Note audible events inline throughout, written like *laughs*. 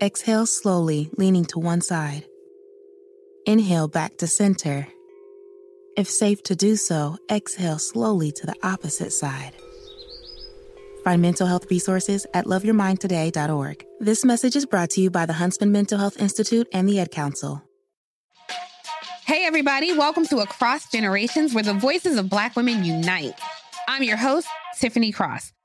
exhale slowly, leaning to one side. Inhale back to center. If safe to do so, exhale slowly to the opposite side. Find mental health resources at loveyourmindtoday.org. This message is brought to you by the Huntsman Mental Health Institute and the Ad Council. Hey, everybody, welcome to Across Generations, where the voices of Black women unite. I'm your host, Tiffany Cross.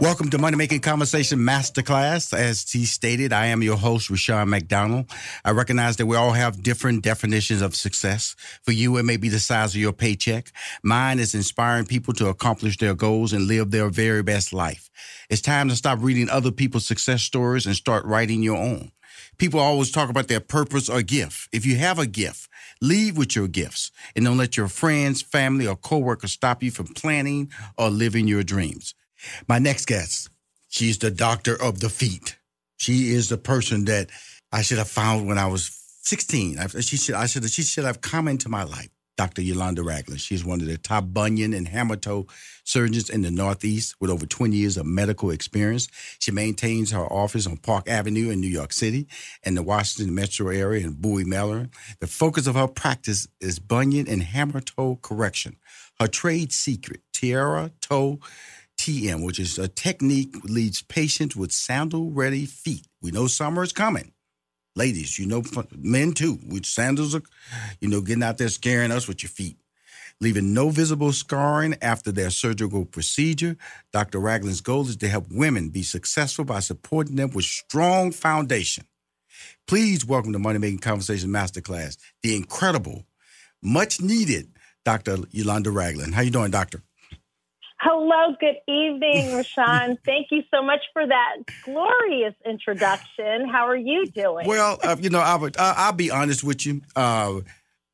Welcome to Money Making Conversation Masterclass. As he stated, I am your host, Rushion McDonald. I recognize that we all have different definitions of success. For you, it may be the size of your paycheck. Mine is inspiring people to accomplish their goals and live their very best life. It's time to stop reading other people's success stories and start writing your own. People always talk about their purpose or gift. If you have a gift, lead with your gifts and don't let your friends, family, or coworkers stop you from planning or living your dreams. My next guest, she's the doctor of the feet. She is the person that I should have found when I was 16. I, she should, I should, she should have come into my life. Dr. Yolanda Ragland. She's one of the top bunion and hammer toe surgeons in the Northeast with over 20 years of medical experience. She maintains her office on Park Avenue in New York City and the Washington metro area in Bowie, Maryland. The focus of her practice is bunion and hammer toe correction. Her trade secret, Tiara Toe TM, which is a technique leads patients with sandal ready feet. We know summer is coming. Ladies, you know, men too, with sandals are, you know, getting out there scaring us with your feet. Leaving no visible scarring after their surgical procedure. Dr. Ragland's goal is to help women be successful by supporting them with strong foundation. Please welcome to Money Making Conversation Masterclass, the incredible, much needed Dr. Yolanda Ragland. How you doing, doctor? Hello, good evening, Rushion. *laughs* Thank you so much for that glorious introduction. How are you doing? Well, uh, you know, I would, uh, I'll be honest with you. Uh,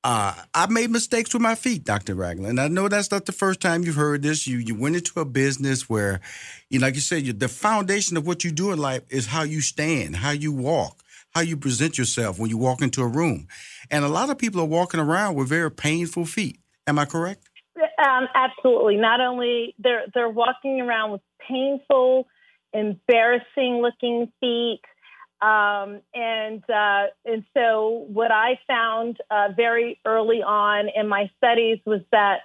uh, I made mistakes with my feet, Dr. Ragland. I know that's not the first time you've heard this. You you went into a business where, you know, like you said, you, the foundation of what you do in life is how you stand, how you walk, how you present yourself when you walk into a room. And a lot of people are walking around with very painful feet. Am I correct? Um, absolutely. Not only they're they're walking around with painful, embarrassing looking feet, um, and uh, and so what I found uh, very early on in my studies was that,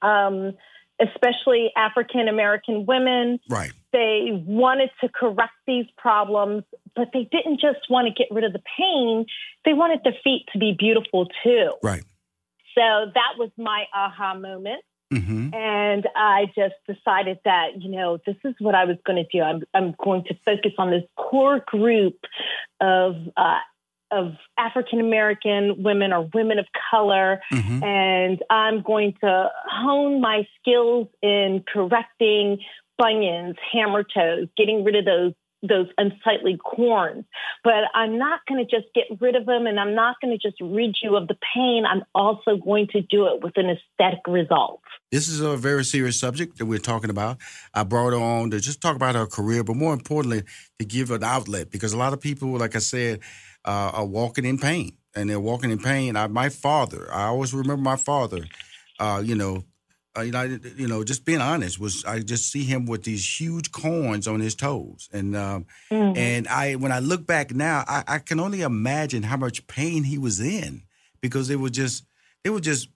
um, especially African American women, right, they wanted to correct these problems, but they didn't just want to get rid of the pain; they wanted the feet to be beautiful too. Right. So that was my aha moment. Mm-hmm. And I just decided that, you know, this is what I was going to do. I'm, I'm going to focus on this core group of, uh, of African American women or women of color. Mm-hmm. And I'm going to hone my skills in correcting bunions, hammer toes, getting rid of those those unsightly corns. But I'm not going to just get rid of them and I'm not going to just rid you of the pain. I'm also going to do it with an aesthetic result. This is a very serious subject that we're talking about. I brought her on to just talk about her career, but more importantly, to give an outlet because a lot of people, like I said, uh, are walking in pain and they're walking in pain. I, my father, I always remember my father, uh, you know, you know, I, you know, just being honest, was I just see him with these huge corns on his toes, and um, mm-hmm. and I when I look back now, I, I, can only imagine how much pain he was in because they were just they were just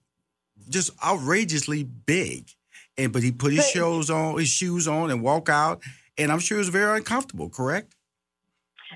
just outrageously big, and but he put his shoes on, his shoes on, and walk out, and I'm sure it was very uncomfortable. Correct?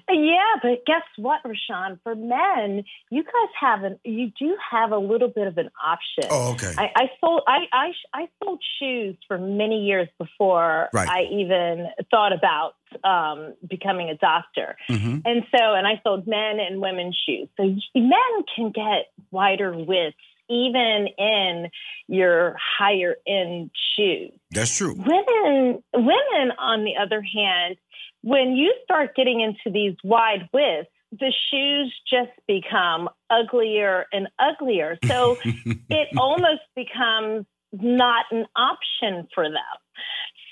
Yeah, but guess what, Rushion? For men, you guys have an you do have a little bit of an option. Oh, okay. I, I sold I, I I sold shoes for many years before right. I even thought about um, becoming a doctor, mm-hmm. and so and I sold men and women's shoes. So men can get wider widths even in your higher end shoes. That's true. Women women on the other hand when you start getting into these wide widths, the shoes just become uglier and uglier. So *laughs* it almost becomes not an option for them.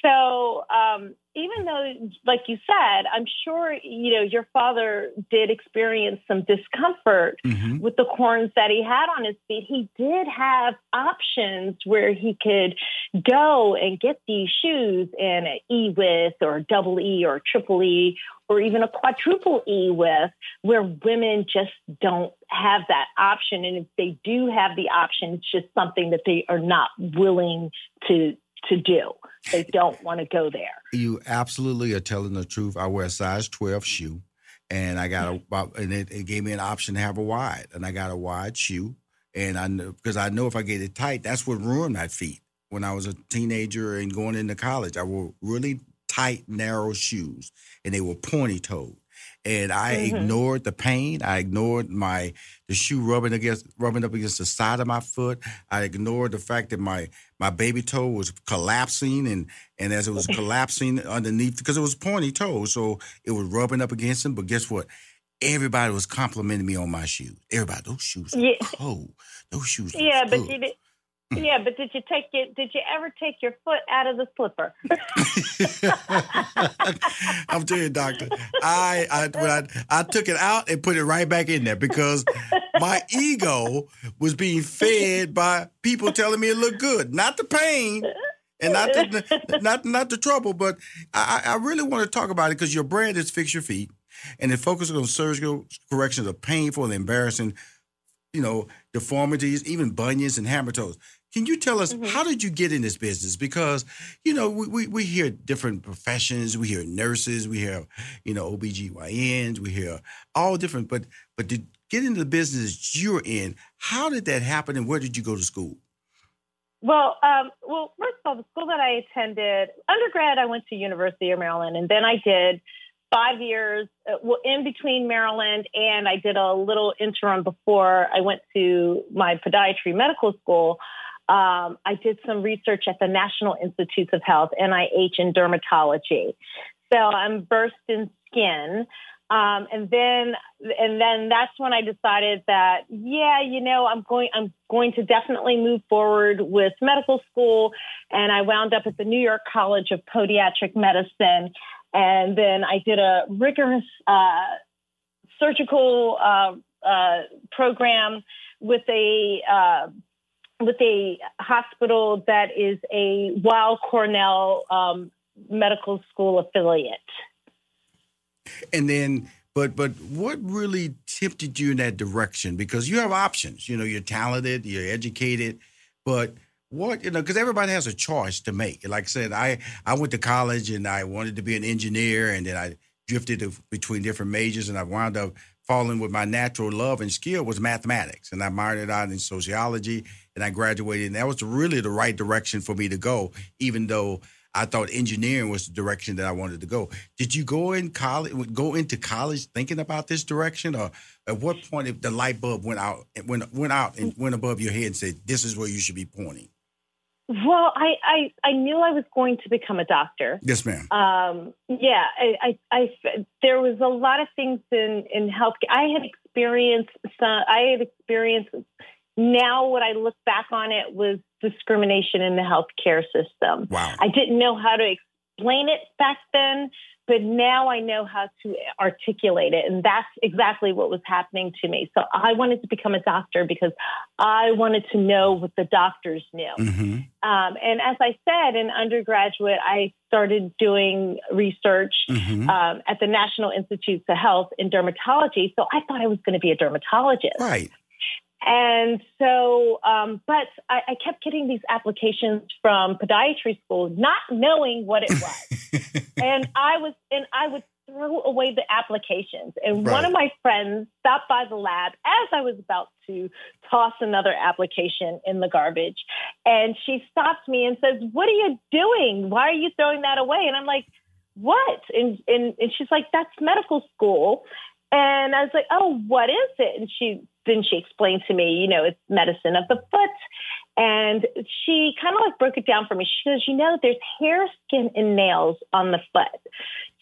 So um, even though, like you said, I'm sure you know your father did experience some discomfort mm-hmm. with the corns that he had on his feet. He did have options where he could go and get these shoes in an E width or double E or triple E or even a quadruple E width, where women just don't have that option. And if they do have the option, it's just something that they are not willing to to do. They don't want to go there. You absolutely are telling the truth. I wear a size 12 shoe and I got a, and it, it gave me an option to have a wide and I got a wide shoe. And I know, because I know if I get it tight, that's what ruined my feet. When I was a teenager and going into college, I wore really tight, narrow shoes and they were pointy toed and I mm-hmm. ignored the pain. I ignored my the shoe rubbing against rubbing up against the side of my foot. I ignored the fact that my my baby toe was collapsing and and as it was *laughs* collapsing underneath because it was pointy toe, so it was rubbing up against them. But guess what? Everybody was complimenting me on my shoes. Everybody, those shoes are yeah. cold. Those shoes. Yeah, but good. you did, Mm. yeah, but did you take it? Did you ever take your foot out of the slipper? *laughs* *laughs* I'm telling you, doctor. I I, I I took it out and put it right back in there because my ego was being fed by people telling me it looked good, not the pain and not the not not the trouble. But I, I really want to talk about it because your brand is fix your feet, and it focuses on surgical corrections of painful and embarrassing, you know, deformities, even bunions and hammer toes. Can you tell us mm-hmm. how did you get in this business? Because, you know, we, we, we, hear different professions, we hear nurses, we hear, you know, OBGYNs, we hear all different, but but to get into the business you're in, how did that happen and where did you go to school? Well, um, well, first of all, the school that I attended, undergrad, I went to University of Maryland, and then I did five years uh, well, in between Maryland, and I did a little interim before I went to my podiatry medical school um, I did some research at the National Institutes of Health, NIH, in dermatology. So I'm versed in skin. Um, and then, and then that's when I decided that, yeah, you know, I'm going, I'm going to definitely move forward with medical school. And I wound up at the New York College of Podiatric Medicine. And then I did a rigorous uh, surgical uh, uh, program with a uh, with a hospital that is a Weill Cornell um, Medical School affiliate. And then, but but what really tempted you in that direction? Because you have options. You know, you're talented, you're educated, but what you know because everybody has a choice to make like i said i i went to college and i wanted to be an engineer and then i drifted between different majors and i wound up falling with my natural love and skill was mathematics and i minored out in sociology and I graduated. And that was really the right direction for me to go, even though I thought engineering was the direction that I wanted to go. Did you go in college, go into college thinking about this direction, or at what point if the light bulb went out, went went out and went above your head and said, "This is where you should be pointing"? Well, I, I, I knew I was going to become a doctor. Yes, ma'am. Um, yeah, I, I, I, there was a lot of things in in healthcare. I had experienced some. I had experienced now what I look back on it was discrimination in the healthcare system. Wow. I didn't know how to explain it back then, but now I know how to articulate it. And that's exactly what was happening to me. So I wanted to become a doctor because I wanted to know what the doctors knew. Mm-hmm. Um, and as I said, in undergraduate, I started doing research mm-hmm. um, at the National Institutes of Health in dermatology. So I thought I was going to be a dermatologist. Right. And so, um, but I, I, kept getting these applications from podiatry school, not knowing what it was. *laughs* and I was, and I would throw away the applications. And right. one of my friends stopped by the lab as I was about to toss another application in the garbage. And she stops me and says, What are you doing? Why are you throwing that away? And I'm like, what? And, and, and she's like, that's medical school. And I was like, oh, what is it? And she then she explained to me, you know, it's medicine of the foot. And she kind of like broke it down for me. She goes, you know, there's hair, skin, and nails on the foot.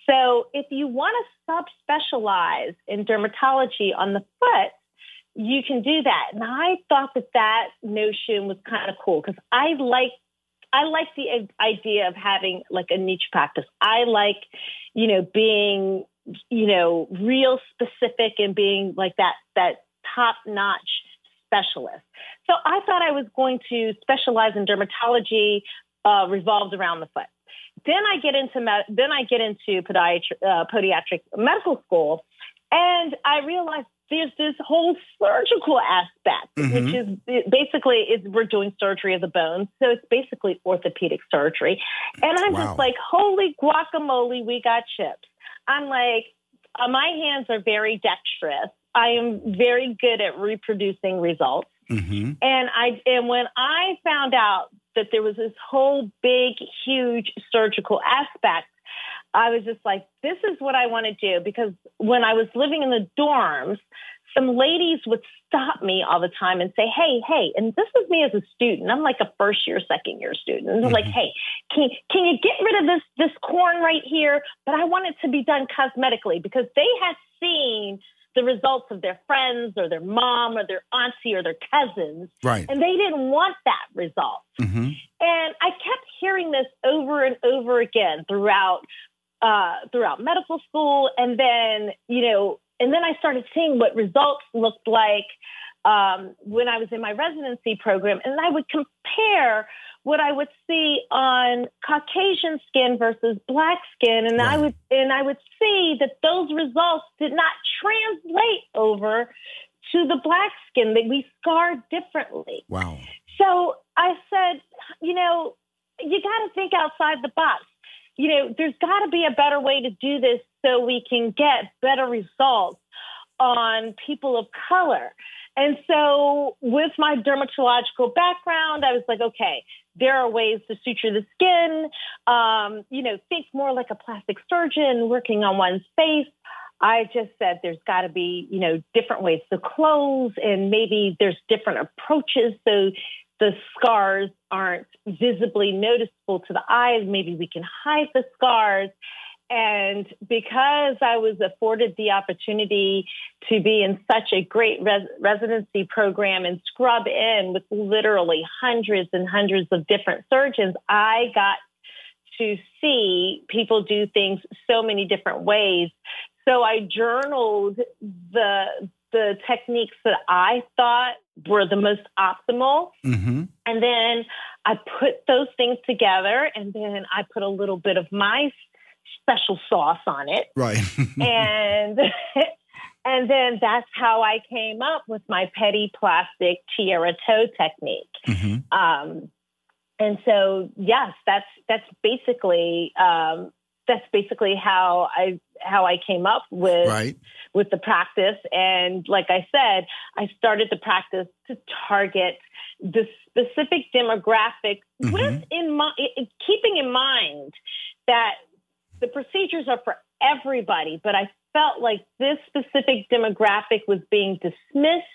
So if you want to subspecialize in dermatology on the foot, you can do that. And I thought that that notion was kind of cool because I like I like the idea of having like a niche practice. I like, you know, being you know, real specific and being like that that top notch specialist. So I thought I was going to specialize in dermatology uh, revolved around the foot. Then I get into med- then I get into podiatry, uh, podiatric medical school, and I realized there's this whole surgical aspect, mm-hmm. which is basically is we're doing surgery of the bones, so it's basically orthopedic surgery. And I'm wow. just like, holy guacamole, we got chips. I'm like, uh, my hands are very dexterous. I am very good at reproducing results. Mm-hmm. And I and when I found out that there was this whole big, huge surgical aspect, I was just like, this is what I want to do. Because when I was living in the dorms, some ladies would stop me all the time and say, Hey, hey, and this is me as a student. I'm like a first year, second year student. And they're mm-hmm. like, Hey, can you, can you get rid of this, this corn right here? But I want it to be done cosmetically because they had seen the results of their friends or their mom or their auntie or their cousins. Right. And they didn't want that result. Mm-hmm. And I kept hearing this over and over again throughout uh, throughout medical school. And then, you know, and then I started seeing what results looked like um, when I was in my residency program, and I would compare what I would see on Caucasian skin versus black skin, and I would and I would see that those results did not translate over to the black skin. That we scarred differently. Wow. So I said, you know, you got to think outside the box. You know, there's got to be a better way to do this so we can get better results on people of color. And so, with my dermatological background, I was like, okay, there are ways to suture the skin. Um, you know, think more like a plastic surgeon working on one's face. I just said there's got to be, you know, different ways to close, and maybe there's different approaches so the scars aren't visibly noticeable to the eyes. Maybe we can hide the scars. And because I was afforded the opportunity to be in such a great res- residency program and scrub in with literally hundreds and hundreds of different surgeons, I got to see people do things so many different ways. So I journaled the the techniques that I thought were the most optimal. Mm-hmm. And then I put those things together and then I put a little bit of my special sauce on it. Right. *laughs* and *laughs* and then that's how I came up with my petty plastic tiara toe technique. Mm-hmm. Um, and so yes, that's that's basically um, that's basically how I how I came up with right. with the practice. And like I said, I started the practice to target the specific demographic mm-hmm. with in my, keeping in mind that the procedures are for everybody, but I felt like this specific demographic was being dismissed,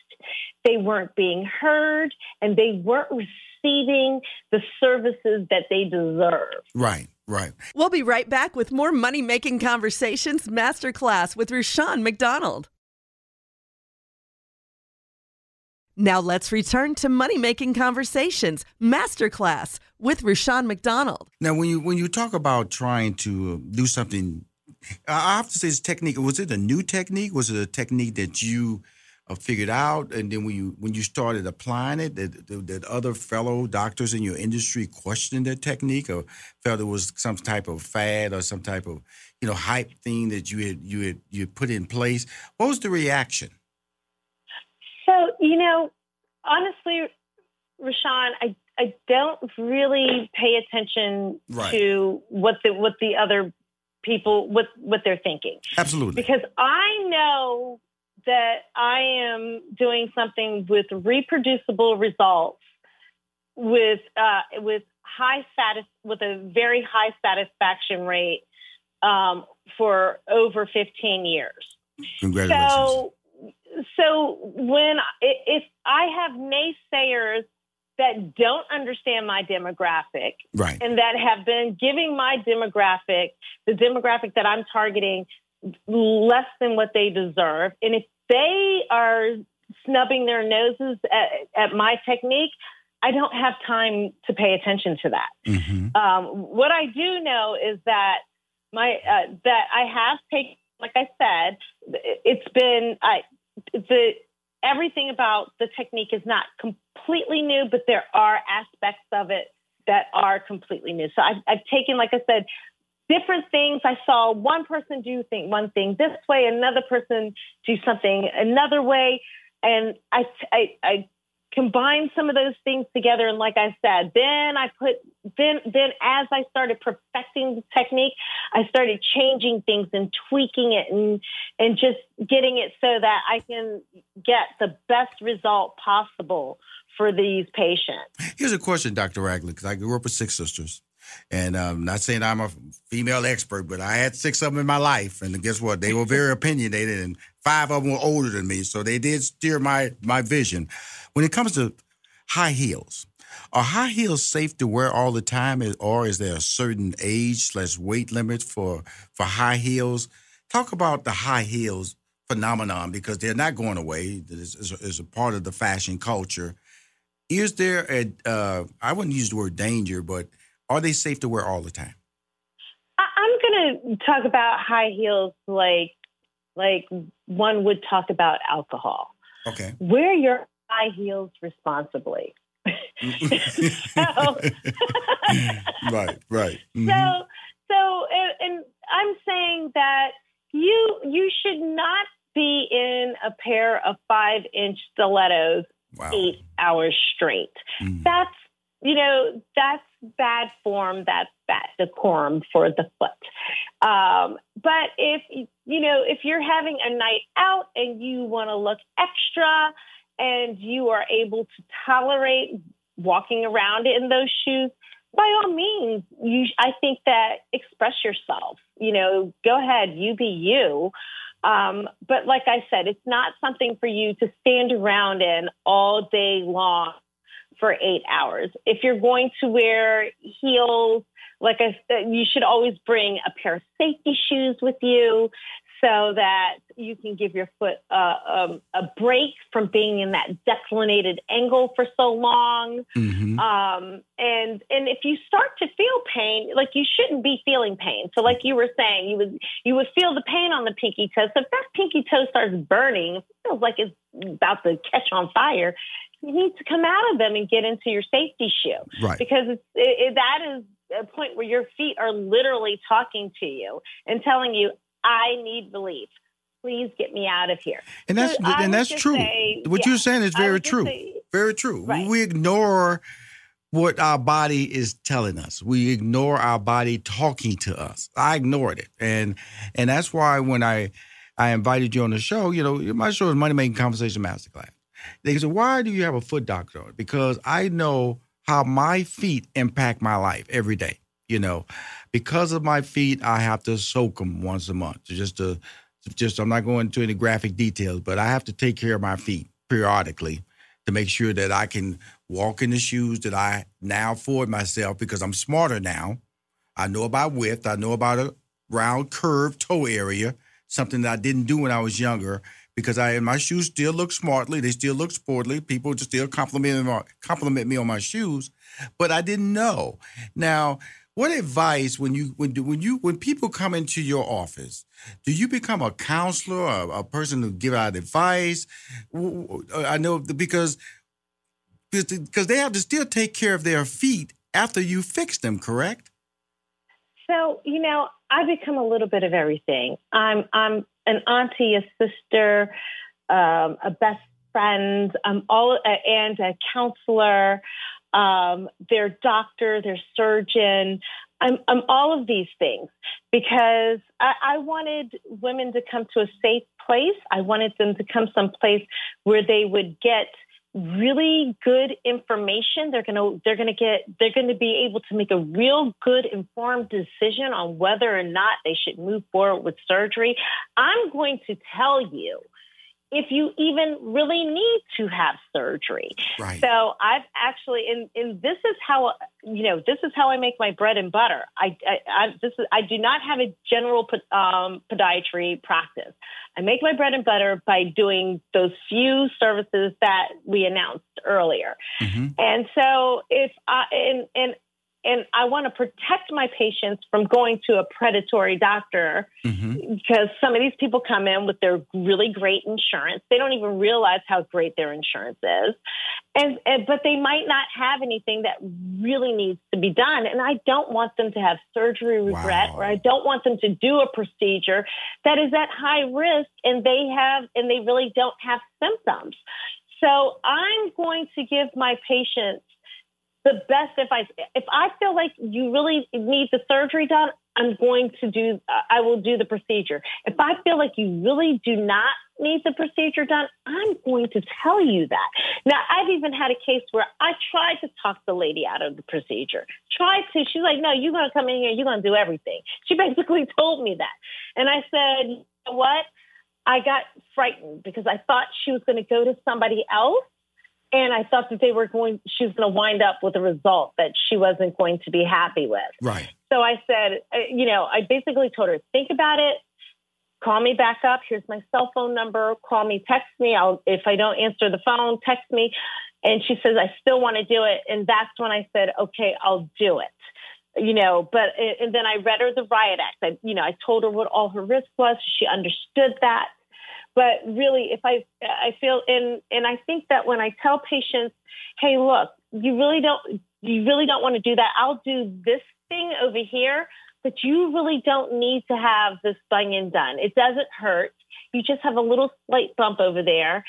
they weren't being heard, and they weren't receiving the services that they deserve. Right. Right. We'll be right back with more Money Making Conversations Masterclass with Rushion McDonald. Now let's return to Money Making Conversations Masterclass with Rushion McDonald. Now, when you when you talk about trying to do something I have to say, this technique was it a new technique? Was it a technique that you uh, figured out, and then when you when you started applying it, did, did other fellow doctors in your industry question that technique, or felt it was some type of fad or some type of you know hype thing that you had you had you had put in place? What was the reaction? So you know, honestly, Rushion, I I don't really pay attention Right. to what the what the other people what what they're thinking Absolutely. because I know that I am doing something with reproducible results with uh, with high satis with a very high satisfaction rate um, for over 15 years. Congratulations. So, so when if I have naysayers that don't understand my demographic right. and that have been giving my demographic, the demographic that I'm targeting, less than what they deserve, and if they are snubbing their noses at, at my technique, I don't have time to pay attention to that. hmm Um, what I do know is that my uh, that I have taken, like I said, it's been I the everything about the technique is not completely new, but there are aspects of it that are completely new. So I've, I've taken, like I said, different things. I saw one person do thing one thing this way, another person do something another way, and I I, I combined some of those things together. And like I said, then I put then then as I started perfecting the technique, I started changing things and tweaking it and and just getting it so that I can get the best result possible for these patients. Here's a question, Dr. Ragley, because I grew up with six sisters. And I'm not saying I'm a female expert, but I had six of them in my life. And guess what? They were very *laughs* opinionated, and five of them were older than me. So they did steer my, my vision. When it comes to high heels, are high heels safe to wear all the time, or is there a certain age slash weight limit for, for high heels? Talk about the high heels phenomenon because they're not going away. It's, a, part of the fashion culture. Is there a, uh, I wouldn't use the word danger, but are they safe to wear all the time? I'm going to talk about high heels like like one would talk about alcohol. Okay. Wear your high heels responsibly. so, *laughs* right, right. Mhm. so so and, and i'm saying that you you should not be in a pair of five inch stilettos wow. eight hours straight Mhm. that's you know that's bad form that's bad decorum for the foot um, but if you know if you're having a night out and you want to look extra and you are able to tolerate walking around in those shoes by all means you i think that express yourself you know go ahead you be you. Um, but like i said it's not something for you to stand around in all day long for eight hours. If you're going to wear heels like i said you should always bring a pair of safety shoes with you so that you can give your foot uh, um, a break from being in that declinated angle for so long. Mhm. Um, and and if you start to feel pain, like you shouldn't be feeling pain. So like you were saying, you would you would feel the pain on the pinky toe. So if that pinky toe starts burning, it feels like it's about to catch on fire. You need to come out of them and get into your safety shoe Right. because it's, it, it, that is a point where your feet are literally talking to you and telling you, "I need relief. Please get me out of here." And that's So and that's true. say- what yeah, you're saying is very true. say- very true. Right. We ignore what our body is telling us. We ignore our body talking to us. I ignored it, and and that's why when I I invited you on the show, you know, my show is Money Making Conversation Masterclass. They said, "Why do you have a foot doctor?" on?" Because I know how my feet impact my life every day. You know, because of my feet, I have to soak them once a month. Just to, just I'm not going into any graphic details, but I have to take care of my feet periodically to make sure that I can walk in the shoes that I now afford myself because I'm smarter now. I know about width. I know about a round curved toe area, something that I didn't do when I was younger because I my shoes still look smartly, they still look sportly. People just still compliment me, compliment me on my shoes, but I didn't know. Now, what advice when you when do, when you when people come into your office, do you become a counselor or a person to give out advice? I know because because they have to still take care of their feet after you fix them, correct? So, you know, I become a little bit of everything. I'm I'm an auntie, a sister, um, a best friend, I'm all uh, and a counselor, um, their doctor, their surgeon. I'm, I'm all of these things because I, I wanted women to come to a safe place. I wanted them to come someplace where they would get really good information they're to they're to get they're to be able to make a real good informed decision on whether or not they should move forward with surgery i'm going to tell you if you even really need to have surgery. Right. So I've actually, and, and this is how, you know, this is how I make my bread and butter. I, I, I this is, I do not have a general um, podiatry practice. I make my bread and butter by doing those few services that we announced earlier. Mm-hmm. And so if I, and, and and I want to protect my patients from going to a predatory doctor mm-hmm. because some of these people come in with their really great insurance. They don't even realize how great their insurance is. And, and, but they might not have anything that really needs to be done. And I don't want them to have surgery regret wow. or I don't want them to do a procedure that is at high risk and they have and they really don't have symptoms. So I'm going to give my patients the best advice. If I feel like you really need the surgery done, I'm going to do, I will do the procedure. If I feel like you really do not need the procedure done, I'm going to tell you that. Now, I've even had a case where I tried to talk the lady out of the procedure. Tried to, she's like, no, you're going to come in here, you're going to do everything. *laughs* She basically told me that. And I said, you know what? I got frightened because I thought she was going to go to somebody else and I thought that they were going, she was going to wind up with a result that she wasn't going to be happy with. Right. So I said, uh, you know, I basically told her, think about it, call me back up. Here's my cell phone number. Call me, text me. I'll, if I don't answer the phone, text me. And she says, I still want to do it. And that's when I said, okay, I'll do it. You know, but, and then I read her the riot act. I, you know, I told her what all her risk was. She understood that. But really, if I, I feel, and, and I think that when I tell patients, hey, look, you really don't, you really don't want to do that. I'll do this thing over here, but you really don't need to have this bunion done. It doesn't hurt. You just have a little slight bump over there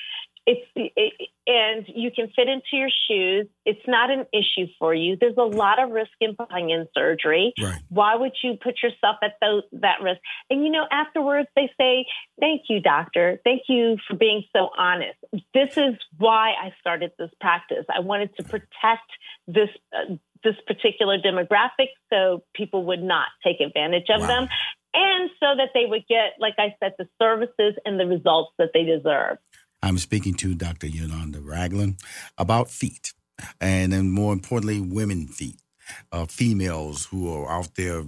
it's it, and you can fit into your shoes. It's not an issue for you. There's a lot of risk in bunion surgery. Right. Why would you put yourself at those, that risk? And you know, afterwards they say, "Thank you, doctor. Thank you for being so honest." This is why I started this practice. I wanted to protect this. Uh, this particular demographic so people would not take advantage of wow. them and so that they would get, like I said, the services and the results that they deserve. I'm speaking to Dr. Yolanda Ragland about feet, and then more importantly, women feet, uh, females who are out there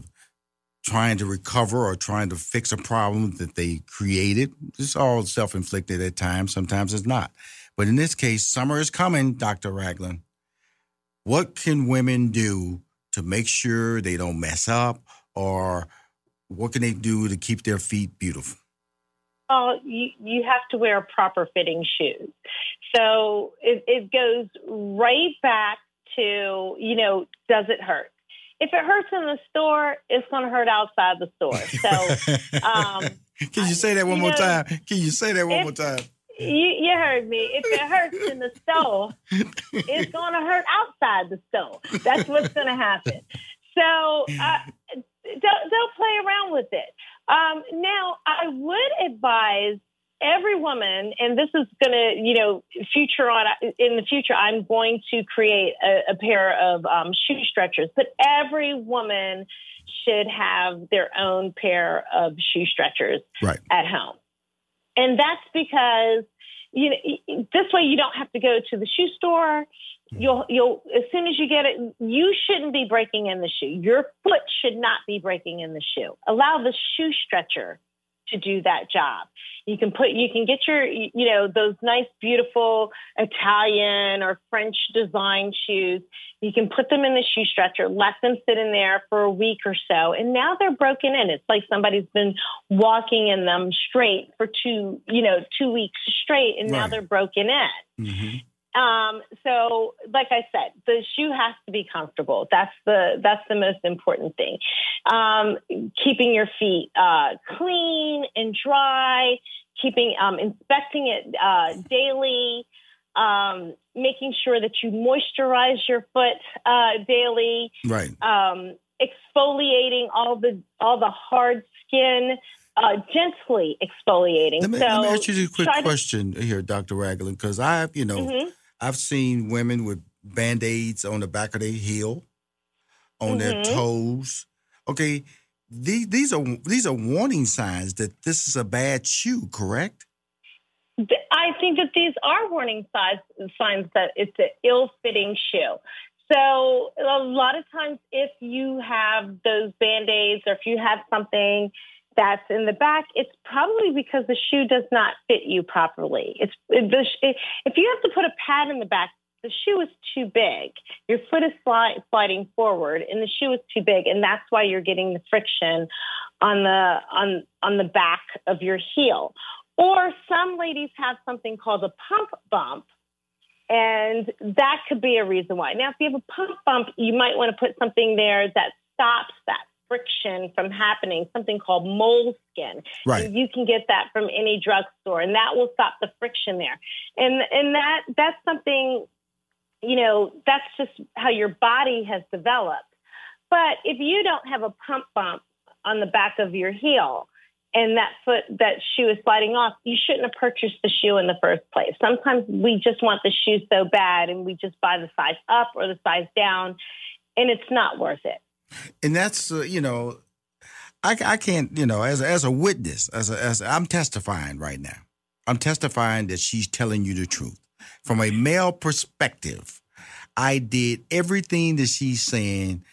trying to recover or trying to fix a problem that they created. It's all self inflicted at times, sometimes it's not. But in this case, summer is coming, Dr. Ragland. What can women do to make sure they don't mess up, or what can they do to keep their feet beautiful? Well, you, you have to wear proper fitting shoes. So it, it goes right back to, you know, does it hurt? If it hurts in the store, it's going to hurt outside the store. *laughs* So, um, can you say that one more know, time? Can you say that one if, more time? You, you heard me. If it hurts in the store, it's going to hurt outside the store. That's what's going to happen. So uh, don't, don't play around with it. Um, now, I would advise every woman, and this is going to, you know, future on in the future, I'm going to create a, a pair of um, shoe stretchers, but every woman should have their own pair of shoe stretchers right. at home. And that's because you know this way you don't have to go to the shoe store you'll you'll as soon as you get it you shouldn't be breaking in the shoe your foot should not be breaking in the shoe allow the shoe stretcher to do that job. You can put, you can get your, you know, those nice, beautiful Italian or French design shoes. You can put them in the shoe stretcher, let them sit in there for a week or so, and now they're broken in. It's like somebody's been walking in them straight for two, you know, two weeks straight, and right. now they're broken in. Mm-hmm. Um, so, like I said, the shoe has to be comfortable. That's the that's the most important thing. Um, keeping your feet uh, clean and dry, keeping um, inspecting it uh, daily, um, making sure that you moisturize your foot uh, daily, right? Um, exfoliating all the all the hard skin. Uh, gently exfoliating. Let me, so let me ask you a quick question to, here, Dr. Ragland, because I've, you know, mm-hmm I've seen women with band aids on the back of their heel, on mm-hmm. their toes. Okay, these, these are these are warning signs that this is a bad shoe, correct? I think that these are warning signs signs that it's an ill-fitting shoe. So a lot of times, if you have those band aids or if you have something that's in the back, it's probably because the shoe does not fit you properly. It's if you have to put a pad in the back, the shoe is too big. Your foot is sliding forward, and the shoe is too big, and that's why you're getting the friction on the on on the back of your heel. Or some ladies have something called a pump bump, and that could be a reason why. Now, if you have a pump bump, you might want to put something there that stops that friction from happening, something called moleskin. Right. And you can get that from any drugstore, and that will stop the friction there. And and that that's something, you know, that's just how your body has developed. But if you don't have a pump bump on the back of your heel, and that foot that shoe is sliding off, you shouldn't have purchased the shoe in the first place. Sometimes we just want the shoe so bad and we just buy the size up or the size down and it's not worth it and that's uh, you know, I, I can't you know as a, as a witness as a, as a, I'm testifying right now. I'm testifying that she's telling you the truth from a male perspective. I did everything that she's saying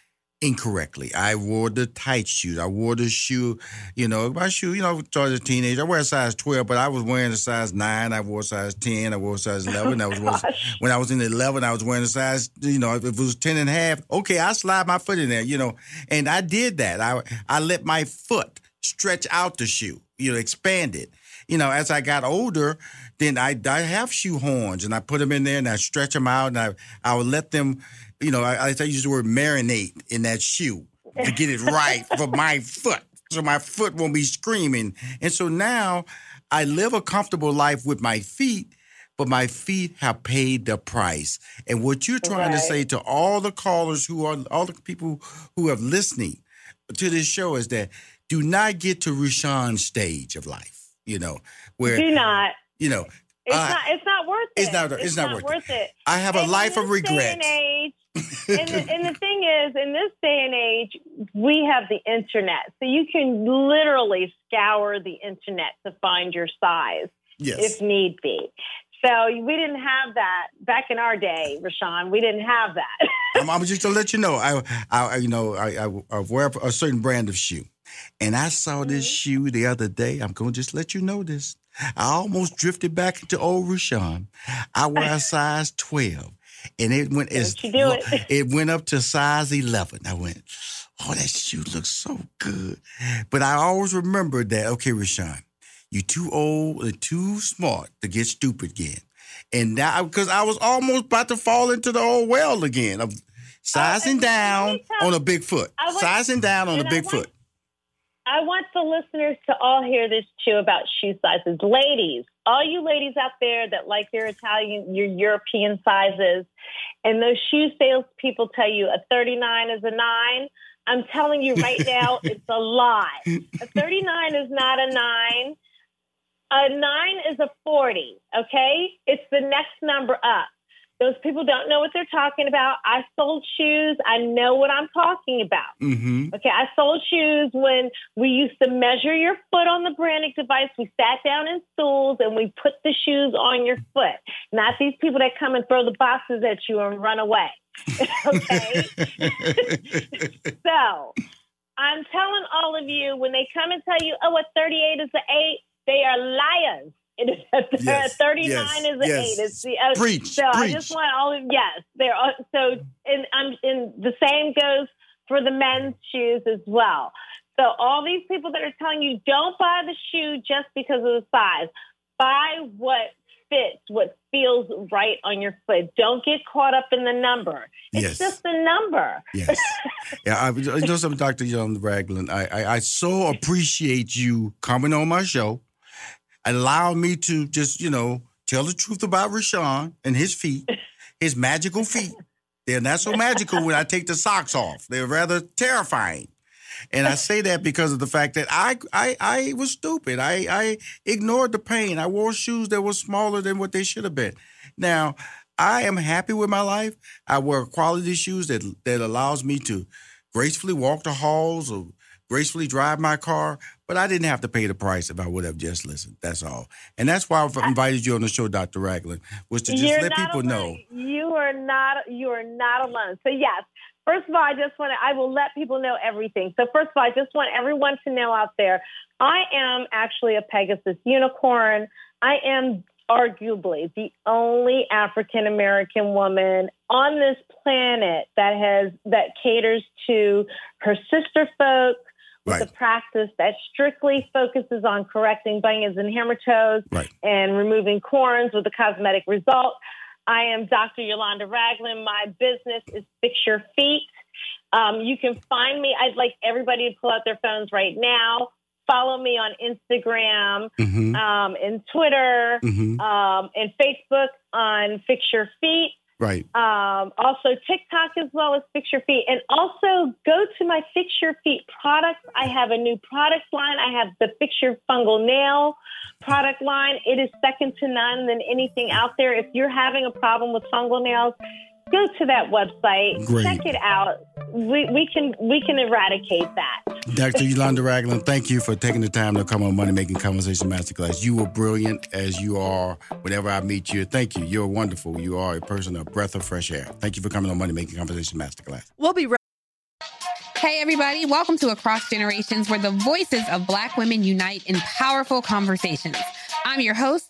incorrectly. I wore the tight shoes. I wore the shoe, you know, my shoe, you know, as a teenager, I wear a size 12, but I was wearing a size 9. I wore a size 10. I wore a size 11. *laughs* Oh, I was wearing, when I was in 11, I was wearing a size, you know, if it was 10 and a half, okay, I slide my foot in there, you know, and I did that. I, I let my foot stretch out the shoe, you know, expand it. You know, as I got older, then I, I have shoe horns and I put them in there and I stretch them out and I, I would let them, you know, I, I use the word marinate in that shoe to get it right for *laughs* my foot, so my foot won't be screaming. And so now I live a comfortable life with my feet, but my feet have paid the price. And what you're trying right. to say to all the callers who are all the people who have listening to this show is that do not get to Rushion's stage of life. You know, where do not. You know, it's uh, not. It's not worth it. It's not. It's, it's not, not, worth, it. it. I have and a life of regret. Age, and, the, and the thing is, in this day and age, we have the internet, so you can literally scour the internet to find your size yes. if need be. So we didn't have that back in our day, Rushion. We didn't have that. *laughs* I'm, I'm, just to let you know, I, I you know, I, I, I, wear a certain brand of shoe, and I saw this mm-hmm. shoe the other day. I'm going to just let you know this. I almost drifted back into old Rushion. I wear a *laughs* size 12 and it went as it? *laughs* it went up to size eleven. I went, oh, that shoe looks so good. But I always remember that. Okay, Rushion, you're too old and too smart to get stupid again. And now, because I was almost about to fall into the old well again of sizing uh, down on a big foot, sizing down on a big foot. I want the listeners to all hear this too about shoe sizes. Ladies, all you ladies out there that like your Italian, your European sizes, and those shoe sales people tell you a 39 is a nine. I'm telling you right *laughs* now, it's a lie. A 39 is not a nine. A nine is a 40, okay? It's the next number up. Those people don't know what they're talking about. I sold shoes. I know what I'm talking about. Mm-hmm. Okay, I sold shoes when we used to measure your foot on the Brannock device. We sat down in stools and we put the shoes on your foot. Not these people that come and throw the boxes at you and run away. *laughs* okay? *laughs* so I'm telling all of you when they come and tell you, oh, a 38 is an 8, they are liars. *laughs* It is a Yes, 39 yes, is an yes. 8. It's the, uh, Preach, so I just want all of yes, they're so and I'm and the same goes for the men's shoes as well. So all these people that are telling you don't buy the shoe just because of the size. Buy what fits, what feels right on your foot. Don't get caught up in the number. It's Yes. just a number. Yes. *laughs* yeah, I, you know something, Dr. Young Ragland. I, I, I so appreciate you coming on my show, allow me to just, you know, tell the truth about Rushion and his feet, his magical feet. They're not so magical when I take the socks off. They're rather terrifying. And I say that because of the fact that I I, I was stupid. I, I ignored the pain. I wore shoes that were smaller than what they should have been. Now, I am happy with my life. I wear quality shoes that that allows me to gracefully walk the halls or gracefully drive my car, but I didn't have to pay the price if I would have just listened. That's all. And that's why I've invited you on the show, Dr. Ragland, was to just You're let people know. You are not you are not alone. So yes, first of all, I just want to I will let people know everything. So first of all, I just want everyone to know out there, I am actually a Pegasus unicorn. I am arguably the only African American woman on this planet that has that caters to her sister folk with Right. a practice that strictly focuses on correcting bunions and hammertoes Right. and removing corns with a cosmetic result. I am Dr. Yolanda Ragland. My business is Fix Your Feet. Um, you can find me. I'd like everybody to pull out their phones right now. Follow me on Instagram hmm um, and Twitter hmm um, and Facebook on Fix Your Feet. Right. Um, also TikTok as well as Fix Your Feet. And also go to my Fix Your Feet products. I have a new product line. I have the Fix Your Fungal Nail product line. It is second to none than anything out there. If you're having a problem with fungal nails, go to that website. Great. Check it out. We, we can we can eradicate that. Dr. Yolanda Ragland, thank you for taking the time to come on Money Making Conversation Masterclass. You were brilliant as you are whenever I meet you. Thank you. You're wonderful. You are a person, a breath of fresh air. Thank you for coming on Money Making Conversation Masterclass. We'll be right Hey, everybody, welcome to Across Generations, where the voices of Black women unite in powerful conversations. I'm your host,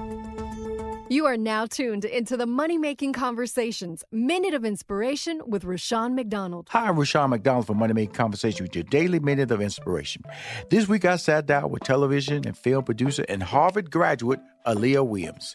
You are now tuned into the Money Making Conversations Minute of Inspiration with Rushion McDonald. Hi, Rushion McDonald for Money Making Conversation with your daily minute of inspiration. This week I sat down with television and film producer and Harvard graduate Aaliyah Williams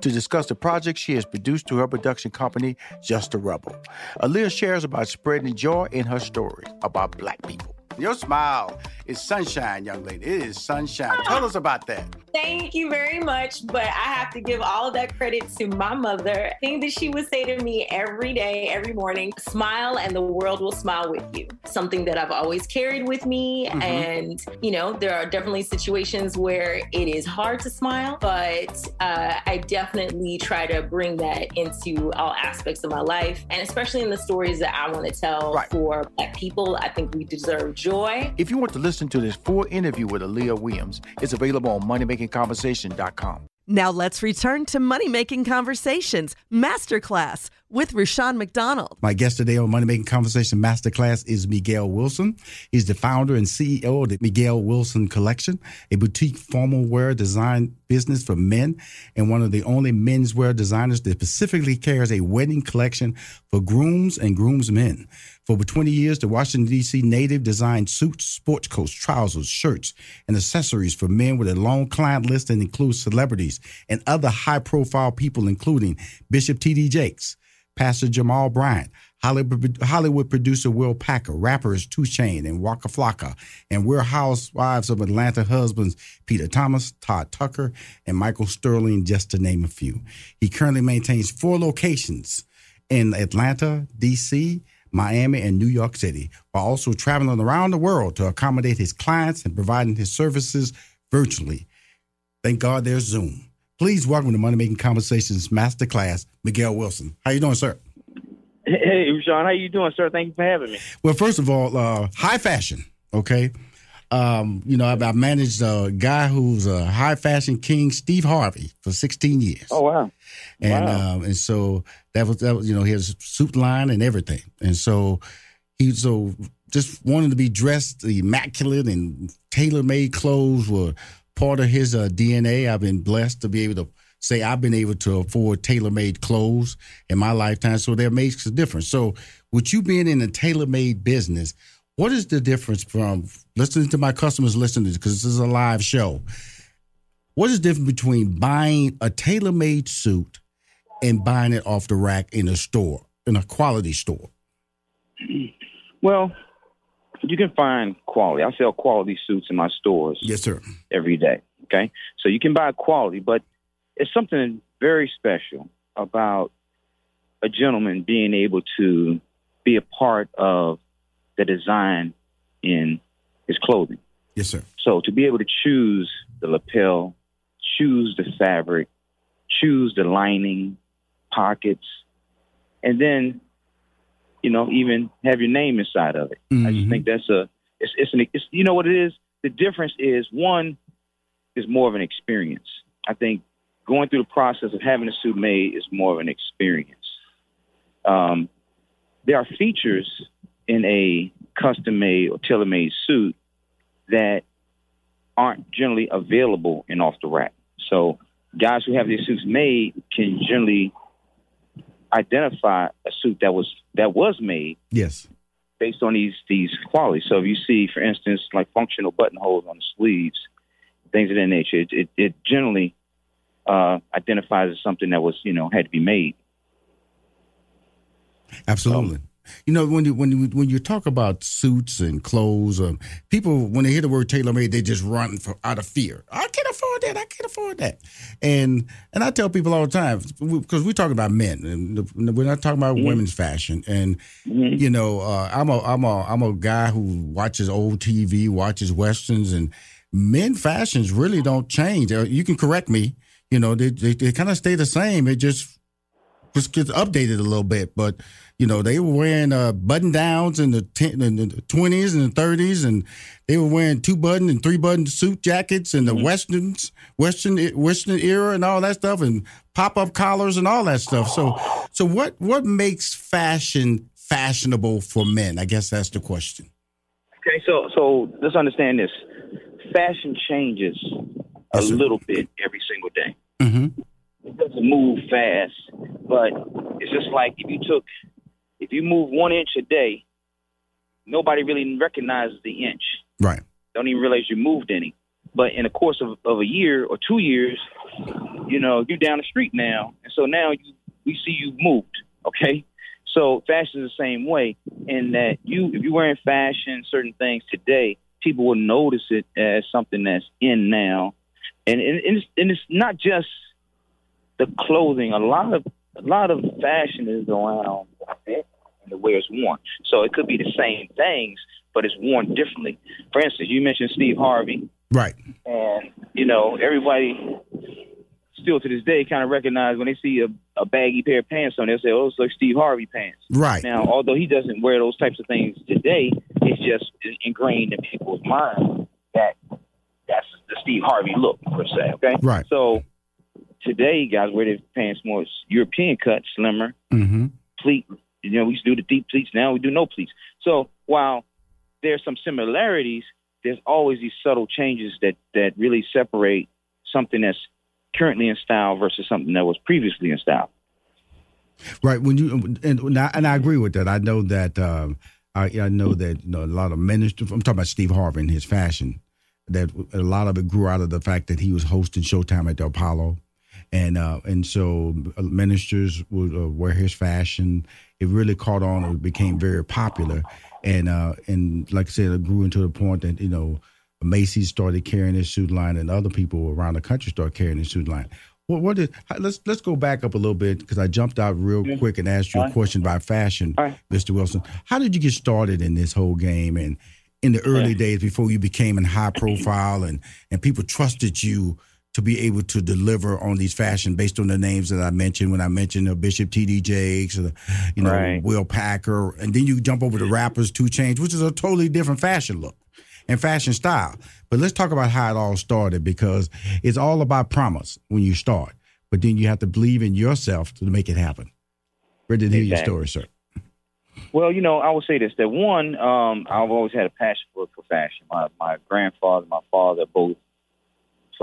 to discuss the project she has produced through her production company, Just a Rebel. Aaliyah shares about spreading joy in her stories about black people. Your smile is sunshine, young lady. It is sunshine. Tell us about that. Thank you very much. But I have to give all of that credit to my mother. Thing that she would say to me every day, every morning smile, and the world will smile with you. Something that I've always carried with me. Mm-hmm. And, you know, there are definitely situations where it is hard to smile, but uh, I definitely try to bring that into all aspects of my life. And especially in the stories that I want to tell right. for Black people, I think we deserve joy. If you want to listen to this full interview with Aaliyah Williams, it's available on moneymakingconversation.com. Now let's return to Money Making Conversations Masterclass with Rushion McDonald. My guest today on Money Making Conversation Masterclass is Miguel Wilson. He's the founder and CEO of the Miguel Wilson Collection, a boutique formal wear design business for men and one of the only menswear designers that specifically carries a wedding collection for grooms and groomsmen. For over 20 years, the Washington, D.C. native designed suits, sports coats, trousers, shirts, and accessories for men with a long client list that includes celebrities and other high profile people, including Bishop T.D. Jakes, Pastor Jamal Bryant, Hollywood, producer Will Packer, rappers 2 Chainz and Waka Flocka, and we're housewives of Atlanta husbands Peter Thomas, Todd Tucker, and Michael Sterling, just to name a few. He currently maintains four locations in Atlanta, D.C., Miami, and New York City, while also traveling around the world to accommodate his clients and providing his services virtually. Thank God there's Zoom. Please welcome to Money Making Conversations Masterclass, Miguel Wilson. How you doing, sir? Hey, Sean, how you doing, sir? Thank you for having me. Well, first of all, uh, high fashion, okay? Um, you know, I, I, managed a guy who's a high fashion king, Steve Harvey, for 16 years. Oh wow! And wow. Um, and so that was that was you know he has suit line and everything, and so he so just wanted to be dressed immaculate and tailor made clothes were part of his uh, DNA. I've been blessed to be able to say I've been able to afford tailor made clothes in my lifetime, so that makes a difference. So with you being in a tailor made business what is the difference from listening to my customers listening because this is a live show? What is the difference between buying a tailor made suit and buying it off the rack in a store, in a quality store? Well, you can find quality. I sell quality suits in my stores. Yes, sir. Every day. Okay. So you can buy quality, but it's something very special about a gentleman being able to be a part of the design in his clothing. Yes, sir. So to be able to choose the lapel, choose the fabric, choose the lining, pockets, and then, you know, even have your name inside of it. Mm-hmm. I just mm-hmm. think that's a, it's, it's an, it's, you know what it is? The difference is one is more of an experience. I think going through the process of having a suit made is more of an experience. Um, there are features in a custom made or tailor made suit that aren't generally available in off the rack. So guys who have their suits made can generally identify a suit that was that was made. Yes. Based on these these qualities. So if you see, for instance, like functional buttonholes on the sleeves, things of that nature, it, it, it generally uh, identifies as something that was, you know, had to be made. Absolutely. Um, you know, when you when you when you talk about suits and clothes, um, people when they hear the word tailor made, they just run for, out of fear. I can't afford that. I can't afford that. And and I tell people all the time because we're talking about men, and we're not talking about mm-hmm. women's fashion. And mm-hmm. you know, uh, I'm a I'm a I'm a guy who watches old TV, watches westerns, and men fashions really don't change. Uh, you can correct me. You know, they they, they kind of stay the same. It just was gets updated a little bit, but you know they were wearing uh, button downs in the ten, in the twenties and the thirties, and they were wearing two button and three button suit jackets in the Mm-hmm. westerns, western western era, and all that stuff, and pop up collars and all that stuff. So, so what what makes fashion fashionable for men? I guess that's the question. Okay, so so let's understand this. Fashion changes a little bit every single day. Mm-hmm. It doesn't move fast, but it's just like if you took, if you move one inch a day, nobody really recognizes the inch. Right. Don't even realize you moved any. But in the course of, of a year or two years, you know, you're down the street now, and so now you, we see you moved. Okay, so fashion is the same way in that you, if you're wearing fashion, certain things today, people will notice it as something that's in now, and and, and, it's, and it's not just the clothing. A lot of a lot of fashion is around and the way it's worn. So it could be the same things, but it's worn differently. For instance, you mentioned Steve Harvey, Right. and you know everybody still to this day kind of recognize when they see a, a baggy pair of pants on, they'll say, "Oh, it's like Steve Harvey pants." Right. Now, although he doesn't wear those types of things today, it's just ingrained in people's mind that that's the Steve Harvey look per se. Okay. Right. So today, guys wear their pants more European cut, slimmer, Mm-hmm. pleat. You know, we used to do the deep pleats. Now we do no pleats. So while there's some similarities, there's always these subtle changes that that really separate something that's currently in style versus something that was previously in style. Right. When you and I, and I agree with that. I know that um, I, I know that you know a lot of ministers. I'm talking about Steve Harvey and his fashion. That a lot of it grew out of the fact that he was hosting Showtime at the Apollo, and uh, and so uh, ministers would uh, wear his fashion. It really caught on. It became very popular, and uh, and like I said, it grew into the point that you know Macy's started carrying his suit line, and other people around the country started carrying his suit line. What, what did, let's let's go back up a little bit because I jumped out real quick and asked you a right. question about fashion, right. Mr. Wilson. How did you get started in this whole game and in the early days before you became in high profile and and people trusted you to be able to deliver on these fashion based on the names that I mentioned when I mentioned uh, Bishop T.D. Jakes, or, you know, Right. Will Packer, and then you jump over to rappers, 2 Chainz, which is a totally different fashion look and fashion style. But let's talk about how it all started because it's all about promise when you start, but then you have to believe in yourself to make it happen. Ready to hear your story, sir. Well, you know, I will say this: that one, um, I've always had a passion for for fashion. My my grandfather, my father, both,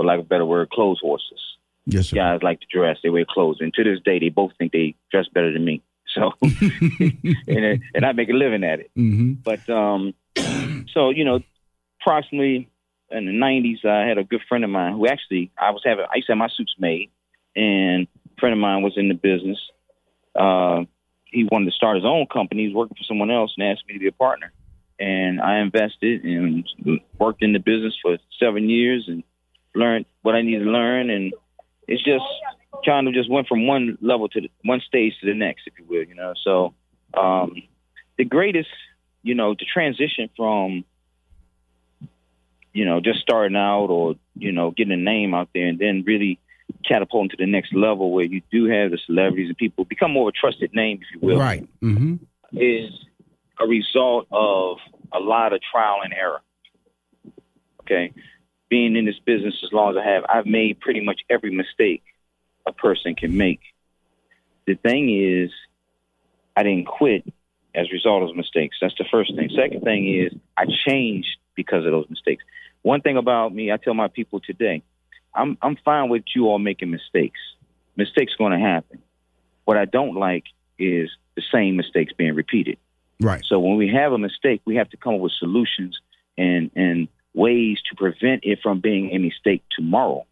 for lack of a better word, clothes horses. Yes, sir. Guys like to dress; they wear clothes, and to this day, they both think they dress better than me. *laughs* So, *laughs* and and I make a living at it. Mm-hmm. But um, so you know, approximately in the '90s, I had a good friend of mine who actually I was having. I used to have my suits made, and a friend of mine was in the business. Uh, he wanted to start his own company. He was working for someone else and asked me to be a partner. And I invested and worked in the business for seven years and learned what I needed to learn. And it's just kind of just went from one level to the, one stage to the next, if you will, you know. So um, the greatest, you know, the transition from, you know, just starting out or, you know, getting a name out there and then really catapulting to the next level where you do have the celebrities and people become more of a trusted name, if you will Right. Mm-hmm. is a result of a lot of trial and error. Okay. Being in this business as long as I have, I've made pretty much every mistake a person can make. The thing is, I didn't quit as a result of those mistakes. That's the first thing. Second thing is, I changed because of those mistakes. One thing about me, I tell my people today, I'm I'm fine with you all making mistakes. Mistakes going to happen. What I don't like is the same mistakes being repeated. Right. So when we have a mistake, we have to come up with solutions and and ways to prevent it from being a mistake tomorrow.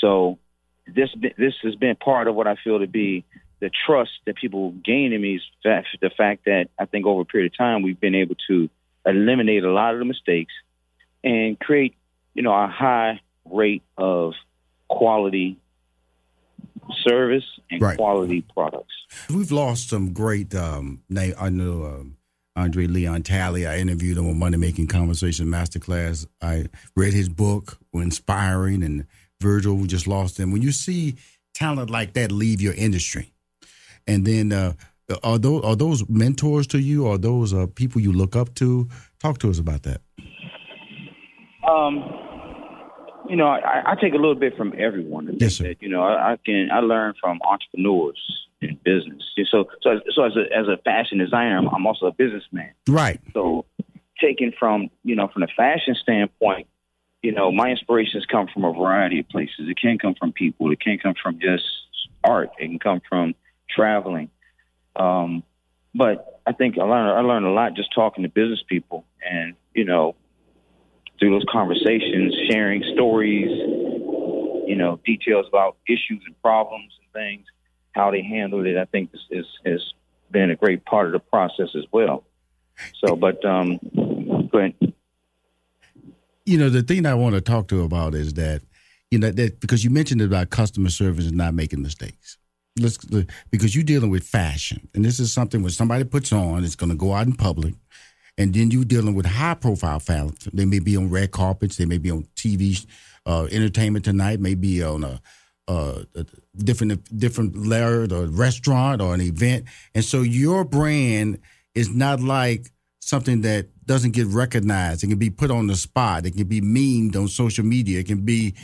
So this this has been part of what I feel to be the trust that people gain in me is the fact that I think over a period of time we've been able to eliminate a lot of the mistakes and create, you know, a high rate of quality service and Right. quality products. We've lost some great um name. I know um, Andre Leon Talley. I interviewed him on Money Making Conversation Masterclass. I read his book, inspiring, and Virgil. We just lost him. When you see talent like that leave your industry, And then uh, are those are those mentors to you? Are those uh, people you look up to? Talk to us about that. Um, you know, I, I take a little bit from everyone. Yes, sir. That, you know, I, I can I learn from entrepreneurs in business. So, so, so as a as a fashion designer, I'm, I'm also a businessman. Right. So, taken from you know from the fashion standpoint, you know, my inspirations come from a variety of places. It can come from people. It can come from just art. It can come from traveling. Um, but I think I learned I learned a lot just talking to business people, and you know, through those conversations, sharing stories, you know, details about issues and problems and things, how they handled it. I think is has been a great part of the process as well. So, but um, go ahead. You know, the thing I want to talk to about is that, you know, that because you mentioned about customer service and not making mistakes. Let's because you're dealing with fashion, and this is something when somebody puts on, it's going to go out in public, and then you're dealing with high profile talent. They may be on red carpets, they may be on TV, uh, Entertainment Tonight, maybe on a, uh, a different different layer or restaurant or an event, and so your brand is not like something that doesn't get recognized. It can be put on the spot. It can be memed on social media. It can be,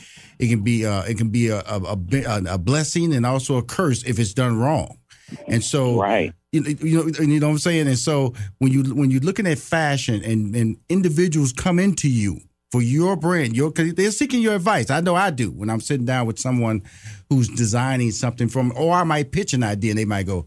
it can be, uh, it can be a, a, a, a blessing and also a curse if it's done wrong. And so, right. You, you know, you know what I'm saying. And so, when you when you're looking at fashion and and individuals come into you for your brand, your because they're seeking your advice. I know I do when I'm sitting down with someone who's designing something from, or I might pitch an idea and they might go,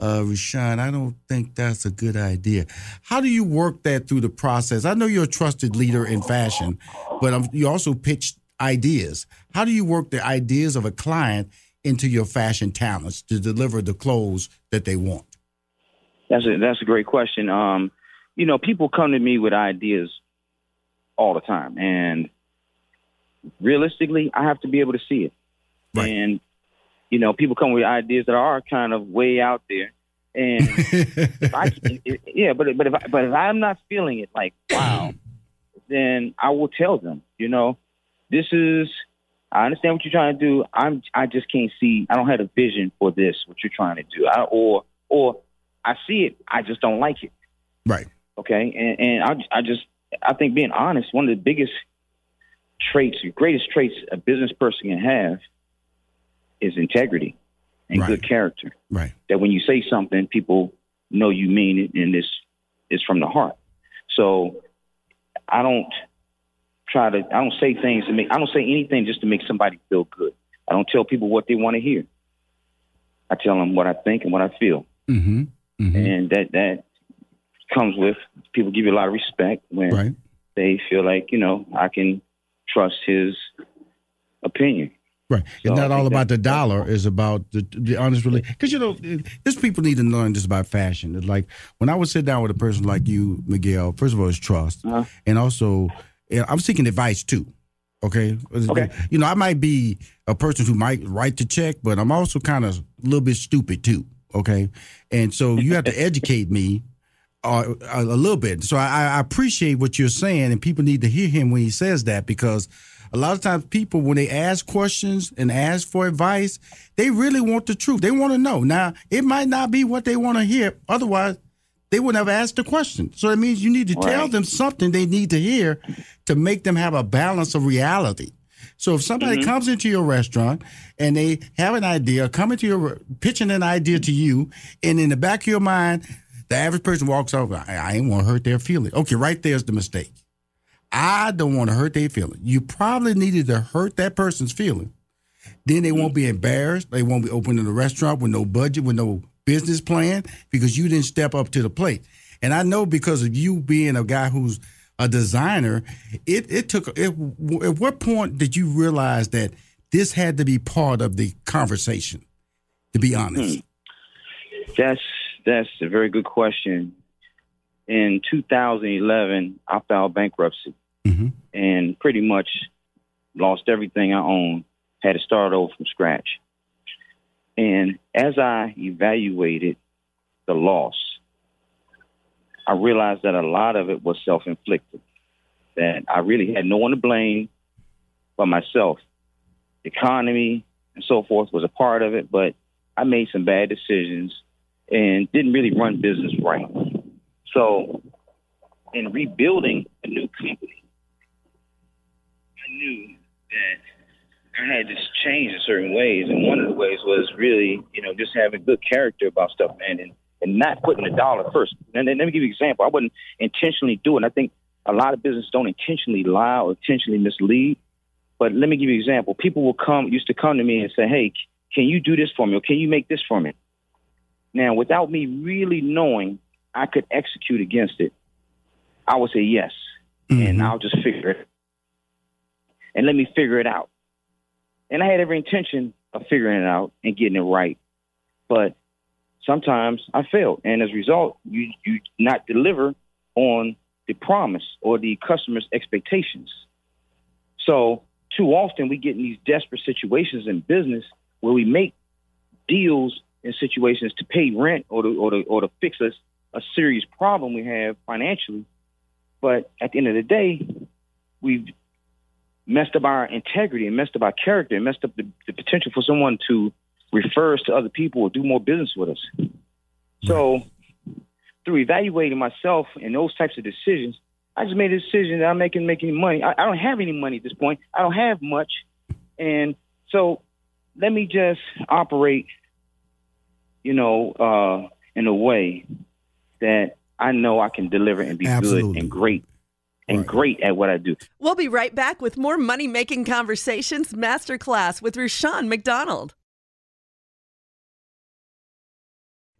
uh, Rushion, I don't think that's a good idea. How do you work that through the process? I know you're a trusted leader in fashion, but you also pitch ideas. How do you work the ideas of a client into your fashion talents to deliver the clothes that they want? That's a that's a great question. Um, you know, people come to me with ideas all the time, and realistically, I have to be able to see it. Right. And you know, people come with ideas that are kind of way out there, and *laughs* if I, yeah, but but if I, but if I'm not feeling it, like wow, then I will tell them, you know, this is. I understand what you're trying to do. I'm. I just can't see. I don't have a vision for this. What you're trying to do, I, or or I see it. I just don't like it. Right. Okay. And and I I just I think being honest, one of the biggest traits, greatest traits a business person can have is integrity and Right. good character. Right. That when you say something, people know you mean it and this is from the heart. So I don't try to I don't say things to make I don't say anything just to make somebody feel good. I don't tell people what they want to hear. I tell them what I think and what I feel. Mm-hmm. And that that comes with people give you a lot of respect when Right. they feel like, you know, I can trust his opinion. Right. So it's not all about the dollar. It's about the, the honest relationship. Because, you know, these people need to learn this about fashion. It's like when I would sit down with a person like you, Miguel, first of all, it's trust. Uh-huh. And also, I'm seeking advice too. Okay? Okay. You know, I might be a person who might write the check, but I'm also kind of a little bit stupid too. Okay? And so you have to educate me uh, a, a little bit. So I, I appreciate what you're saying, and people need to hear him when he says that because a lot of times people, when they ask questions and ask for advice, they really want the truth. They want to know. Now, it might not be what they want to hear. Otherwise, they would have asked the question. So it means you need to tell them something they need to hear to make them have a balance of reality. So if somebody Mhm. comes into your restaurant and they have an idea, coming to your pitching an idea to you, and in the back of your mind, the average person walks off. I, I ain't want to hurt their feelings. Okay, right there's the mistake. I don't want to hurt their feelings. You probably needed to hurt that person's feeling. Then they won't be embarrassed. They won't be opening a restaurant with no budget, with no business plan, because you didn't step up to the plate. And I know because of you being a guy who's a designer, it it took. It, at what point did you realize that this had to be part of the conversation? To be honest, hmm. That's that's a very good question. In 2011, I filed bankruptcy mm-hmm. and pretty much lost everything I owned. Had to start over from scratch. And as I evaluated the loss, I realized that a lot of it was self-inflicted. That I really had no one to blame but myself. The economy and so forth was a part of it, but I made some bad decisions and didn't really run business right. So, in rebuilding a new company, I knew that I had to change in certain ways, and one of the ways was really, you know, just having good character about stuff, man, and and not putting the dollar first. And then let me give you an example. I wouldn't intentionally do it. I think a lot of businesses don't intentionally lie or intentionally mislead. But let me give you an example. People will come, used to come to me and say, "Hey, can you do this for me? Or can you make this for me?" Now, without me really knowing I could execute against it, I would say yes, and mm-hmm. I'll just figure it. And let me figure it out. And I had every intention of figuring it out and getting it right, but sometimes I failed, and as a result, you you not deliver on the promise or the customer's expectations. So too often we get in these desperate situations in business where we make deals in situations to pay rent or to or to, or to fix us a serious problem we have financially. But at the end of the day, we've messed up our integrity and messed up our character and messed up the, the potential for someone to refer us to other people or do more business with us. So through evaluating myself and those types of decisions, I just made a decision that I'm making making money. I, I don't have any money at this point. I don't have much, and so let me just operate, you know, uh, in a way that I know I can deliver and be Absolutely. good and great and great at what I do. We'll be right back with more Money Making Conversations Masterclass with Rushion McDonald.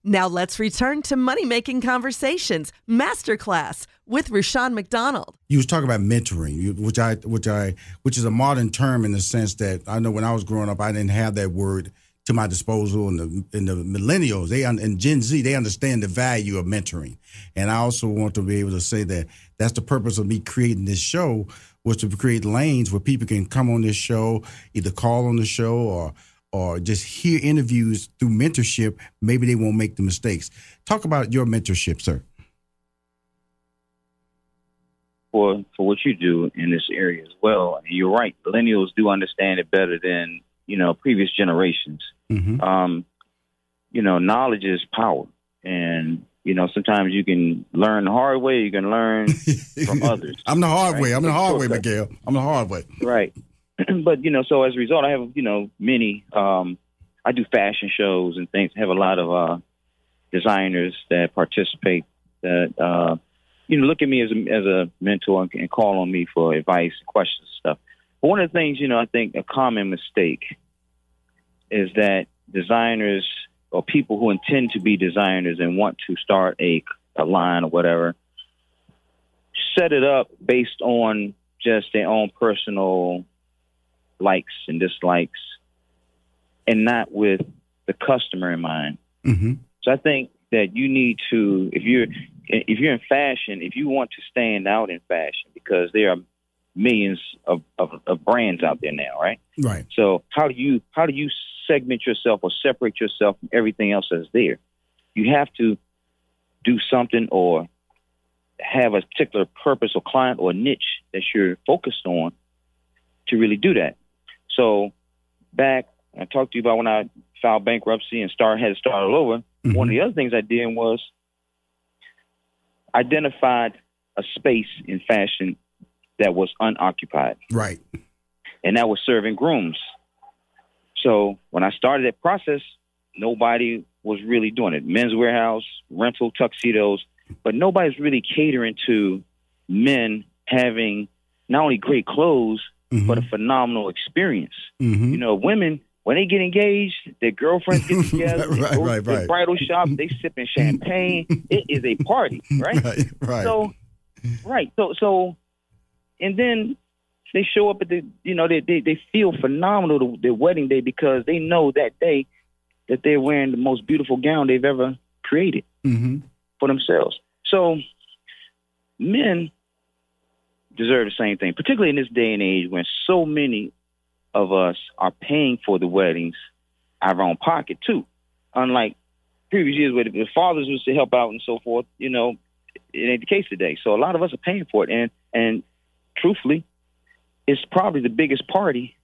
Now let's return to Money Making Conversations Masterclass with Rushion McDonald. You was talking about mentoring, which I, which I, which is a modern term in the sense that I know when I was growing up, I didn't have that word to my disposal, and the and the millennials, they and Gen Z, they understand the value of mentoring. And I also want to be able to say that that's the purpose of me creating this show was to create lanes where people can come on this show, either call on the show or or just hear interviews through mentorship. Maybe they won't make the mistakes. Talk about your mentorship, sir. for for what you do in this area as well. You're right, millennials do understand it better than you know previous generations. Um, you know, knowledge is power, and you know sometimes you can learn the hard way. You can learn from *laughs* others. I'm the hard Right. way. I'm the hard way, Miguel. I'm the hard way. Right. *clears throat* but you know, so as a result, I have you know many. Um, I do fashion shows and things. I have a lot of uh, designers that participate that uh, you know look at me as a, as a mentor and, and call on me for advice, questions, stuff. One of the things you know, I think a common mistake is that designers or people who intend to be designers and want to start a a line or whatever set it up based on just their own personal likes and dislikes and not with the customer in mind. Mm-hmm. So I think that you need to if you're if you're in fashion, if you want to stand out in fashion because there are millions of, of, of brands out there now, right? Right. So how do you how do you segment yourself or separate yourself from everything else that's there? You have to do something or have a particular purpose or client or niche that you're focused on to really do that. So back I talked to you about when I filed bankruptcy and start had to start all over. Mm-hmm. One of the other things I did was identified a space in fashion that was unoccupied Right. and that was serving grooms. So when I started that process, nobody was really doing it. Men's Wearhouse, rental tuxedos, but nobody's really catering to men having not only great clothes but a phenomenal experience. Mm-hmm. You know, women when they get engaged, their girlfriends get *laughs* together, they Right, go right, to right. bridal shop, they sipping champagne. it is a party, *laughs* right? Right, right. So, right. So, so, and then they show up at the, you know, they they, they feel phenomenal to their wedding day because they know that day that they're wearing the most beautiful gown they've ever created Mm-hmm. for themselves. So, men deserve the same thing, particularly in this day and age when so many of us are paying for the weddings out of our own pocket too. Unlike previous years where the fathers was to help out and so forth, you know, it ain't the case today. So a lot of us are paying for it, and and truthfully, it's probably the biggest party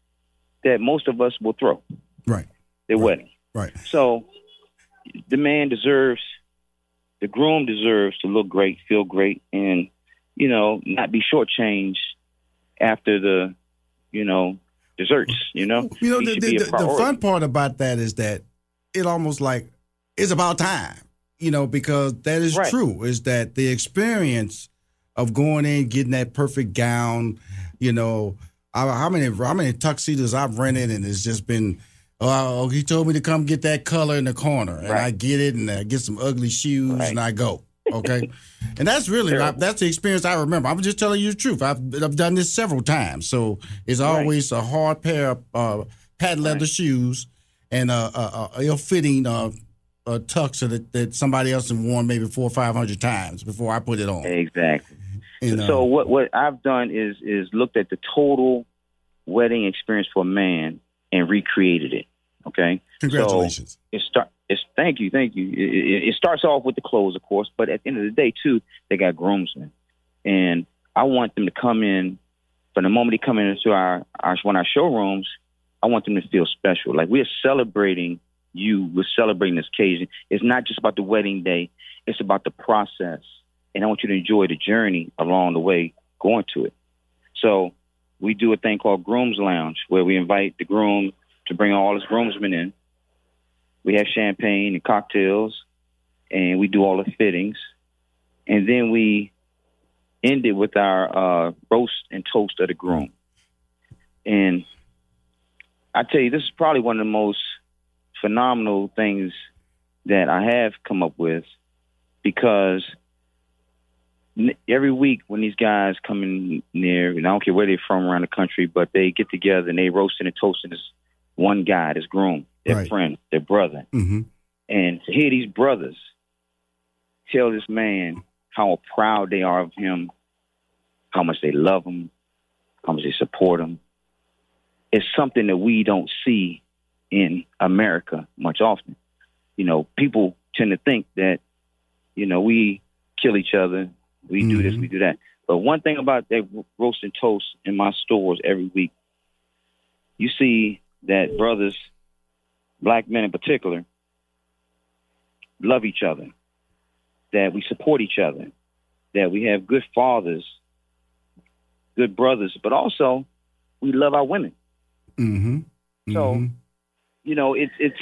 that most of us will throw. Right. Their wedding. Right. So the man deserves, the groom deserves to look great, feel great, and you know not be shortchanged after the, you know, desserts. You know, You know, the, the, the, the fun part about that is that it almost like it's about time, you know, because that is Right. true. Is that the experience of going in, getting that perfect gown, you know, I, how many how many tuxedos I've rented, and it's just been. Oh, he told me to come get that color in the corner, and I get it, and I get some ugly shoes, and I go. Okay, *laughs* and that's really my, that's the experience I remember. I'm just telling you the truth. I've I've done this several times, so it's always a hard pair of uh, patent leather shoes and a, a, a ill-fitting uh, a tux that, that somebody else has worn maybe four or five hundred times before I put it on. Exactly. So what what I've done is is looked at the total wedding experience for a man and recreated it. Okay. Congratulations. So it start. It's thank you, thank you. It, it, it starts off with the clothes, of course, but at the end of the day, too, they got groomsmen, and I want them to come in from the moment they come into our, our one of our showrooms. I want them to feel special, like we're celebrating you. We're celebrating this occasion. It's not just about the wedding day; it's about the process, and I want you to enjoy the journey along the way going to it. So we do a thing called Grooms Lounge, where we invite the groom to bring all his groomsmen in. We have champagne and cocktails, and we do all the fittings, and then we end it with our uh, roast and toast of the groom. And I tell you, this is probably one of the most phenomenal things that I have come up with because every week when these guys come in near, and I don't care where they're from around the country, but they get together and they roasting and toasting this one guy, this groom, their Right. friend, their brother. Mm-hmm. And to hear these brothers tell this man how proud they are of him, how much they love him, how much they support him, it's something that we don't see in America much often. You know, people tend to think that, you know, we kill each other, we do this, we do that. But one thing about that roast and toast in my stores every week, you see that brothers, black men in particular, love each other, that we support each other, that we have good fathers, good brothers, but also we love our women. Mm-hmm. So, you know, it's it's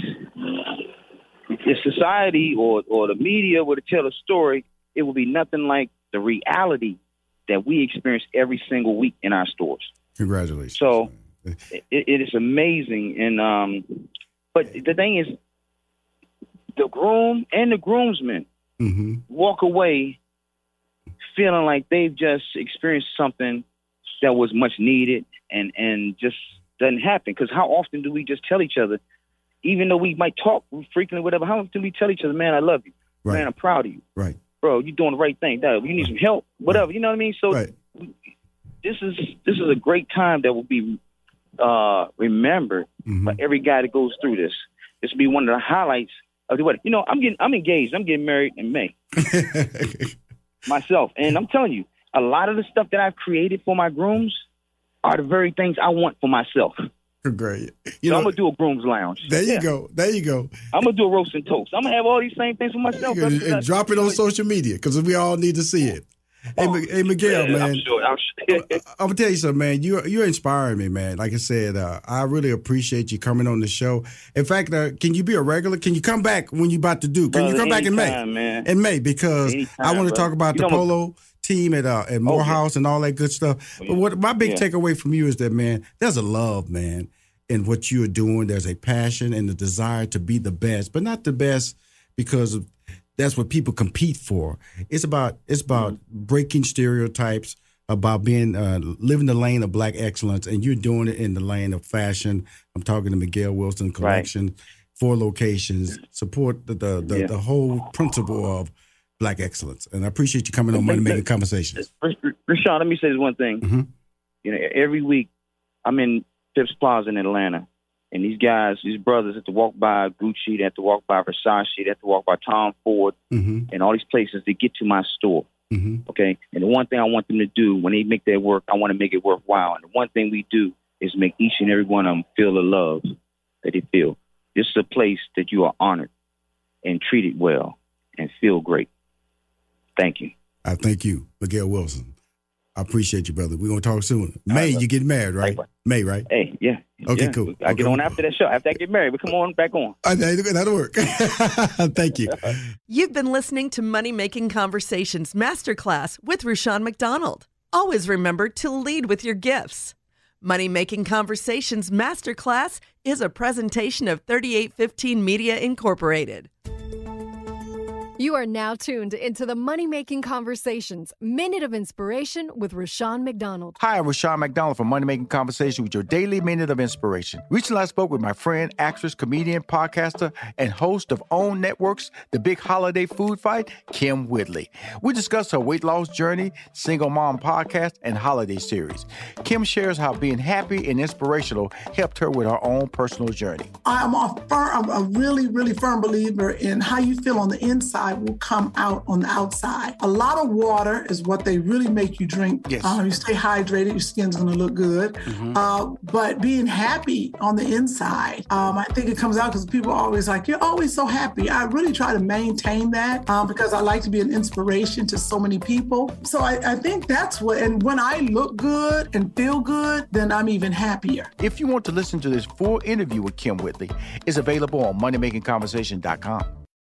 if society or or the media were to tell a story, it would be nothing like the reality that we experience every single week in our stores. Congratulations. So it, it is amazing, and um, but the thing is, the groom and the groomsmen Mm-hmm. walk away feeling like they've just experienced something that was much needed and and just doesn't happen. Because how often do we just tell each other, even though we might talk frequently, whatever? How often do we tell each other, "Man, I love you. Right. Man, I'm proud of you, Right. Bro. You're doing the right thing. Dad, you need some help, whatever. You know what I mean? So Right. this is this is a great time that will be uh, remembered Mm-hmm. by every guy that goes through this. This will be one of the highlights of the wedding. You know, I'm getting I'm engaged. I'm getting married in May *laughs* myself, and I'm telling you, a lot of the stuff that I've created for my grooms are the very things I want for myself. *laughs* Great. so I'm gonna do a groom's lounge. There you Yeah. go. There you go. I'm gonna do a roast and toast. I'm gonna have all these same things for myself. And, and drop it on social media because we all need to see it. Hey, Mi- hey Miguel, Yeah, man. I'm sure. I'm sure. *laughs* I'm gonna tell you something, man. You're you're inspiring me, man. Like I said, uh, I really appreciate you coming on the show. In fact, uh, can you be a regular? Can you come back when you about to do? Can you Brother, come back in May? man. In May, because I want to talk about You the know, polo team at uh, at Morehouse and all that good stuff. But what my big Yeah. takeaway from you is that, man, there's a love, man, in what you are doing. There's a passion and the desire to be the best, but not the best because of that's what people compete for. It's about it's about Mm-hmm. breaking stereotypes, about being uh, living the lane of black excellence, and you're doing it in the lane of fashion. I'm talking to Miguel Wilson Collection, four locations, support the the, the, Yeah. the whole principle of black excellence. And I appreciate you coming on Money Making Conversations. Rushion, let me say this one thing. Mhm. You know, every week I'm in Phipps Plaza in Atlanta, and these guys, these brothers, have to walk by Gucci, they have to walk by Versace, they have to walk by Tom Ford, Mm-hmm. and all these places to get to my store. Mm-hmm. Okay, and the one thing I want them to do when they make their work, I want to make it worthwhile. And the one thing we do is make each and every one of them feel the love that they feel. This is a place that you are honored and treated well and feel great. Thank you. I thank you, Miguel Wilson. I appreciate you, brother. We're gonna talk soon. May, you getting married, right? May, right? Hey, yeah. Okay, yeah. cool. I get Okay. on after that show. After I get married, we come on back on. Uh, that- That'll work. *laughs* Thank you. *laughs* You've been listening to Money Making Conversations Masterclass with Rushion McDonald. Always remember to lead with your gifts. Money Making Conversations Masterclass is a presentation of 3815 Media Incorporated. You are now tuned into the Money Making Conversations Minute of Inspiration with Rushion McDonald. Hi, I'm Rushion McDonald from Money Making Conversation with your daily minute of inspiration. Recently, I spoke with my friend, actress, comedian, podcaster, and host of OWN Network's The Big Holiday Food Fight, Kym Whitley. We discussed her weight loss journey, single mom podcast, and holiday series. Kim shares how being happy and inspirational helped her with her own personal journey. I'm a, firm, I'm a really, really firm believer in how you feel on the inside will come out on the outside. A lot of water is what they really make you drink. Yes. Um, you stay hydrated, your skin's gonna look good. Uh, but being happy on the inside, um, I think it comes out because people are always like, you're always so happy. I really try to maintain that um, because I like to be an inspiration to so many people. So I, I think that's what, and when I look good and feel good, then I'm even happier. If you want to listen to this full interview with Kym Whitley, it's available on moneymakingconversation.com.